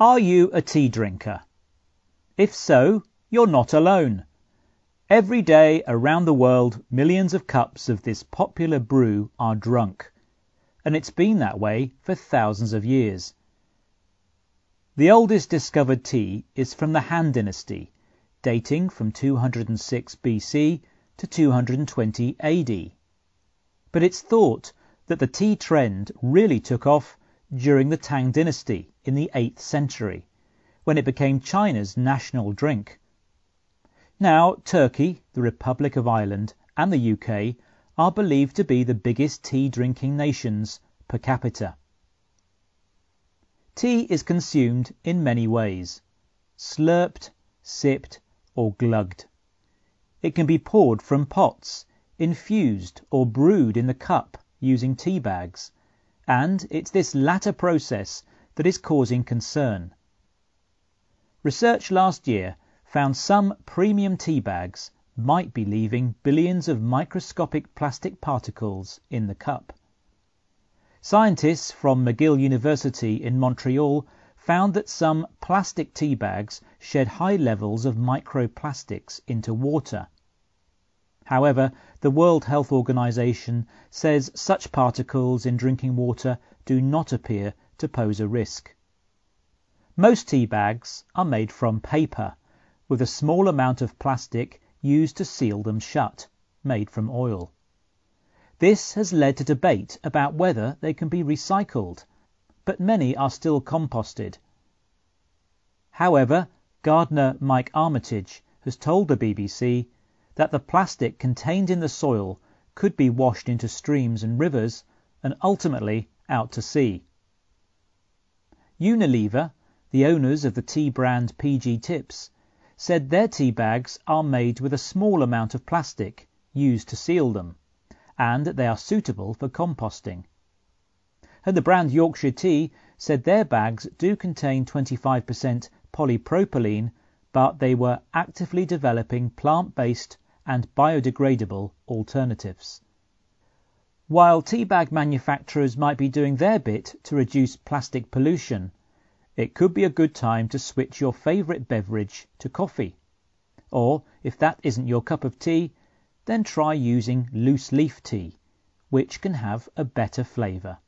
Are you a tea drinker? If so, you're not alone. Every day around the world, millions of cups of this popular brew are drunk, and it's been that way for thousands of years. The oldest discovered tea is from the Han Dynasty, dating from 206 BC to 220 AD. But it's thought that the tea trend really took off during the Tang Dynasty in the 8th century, when it became China's national drink. Now, Turkey, the Republic of Ireland, and the UK are believed to be the biggest tea drinking nations per capita. Tea is consumed in many ways slurped, sipped, or glugged. It can be poured from pots, infused, or brewed in the cup using tea bags, and it's this latter process that is causing concern. Research last year found some premium tea bags might be leaving billions of microscopic plastic particles in the cup. Scientists from McGill University in Montreal found that some plastic tea bags shed high levels of microplastics into water. However, the World Health Organization says such particles in drinking water do not appear to pose a risk. Most tea bags are made from paper, with a small amount of plastic used to seal them shut, made from oil. This has led to debate about whether they can be recycled, but many are still composted. However, gardener Mike Armitage has told the BBC that the plastic contained in the soil could be washed into streams and rivers and ultimately out to sea. Unilever, the owners of the tea brand PG Tips, said their tea bags are made with a small amount of plastic used to seal them, and that they are suitable for composting. And the brand Yorkshire Tea said their bags do contain 25% polypropylene, but they were actively developing plant based and biodegradable alternatives. While tea bag manufacturers might be doing their bit to reduce plastic pollution, it could be a good time to switch your favourite beverage to coffee. Or, if that isn't your cup of tea, then try using loose leaf tea, which can have a better flavour.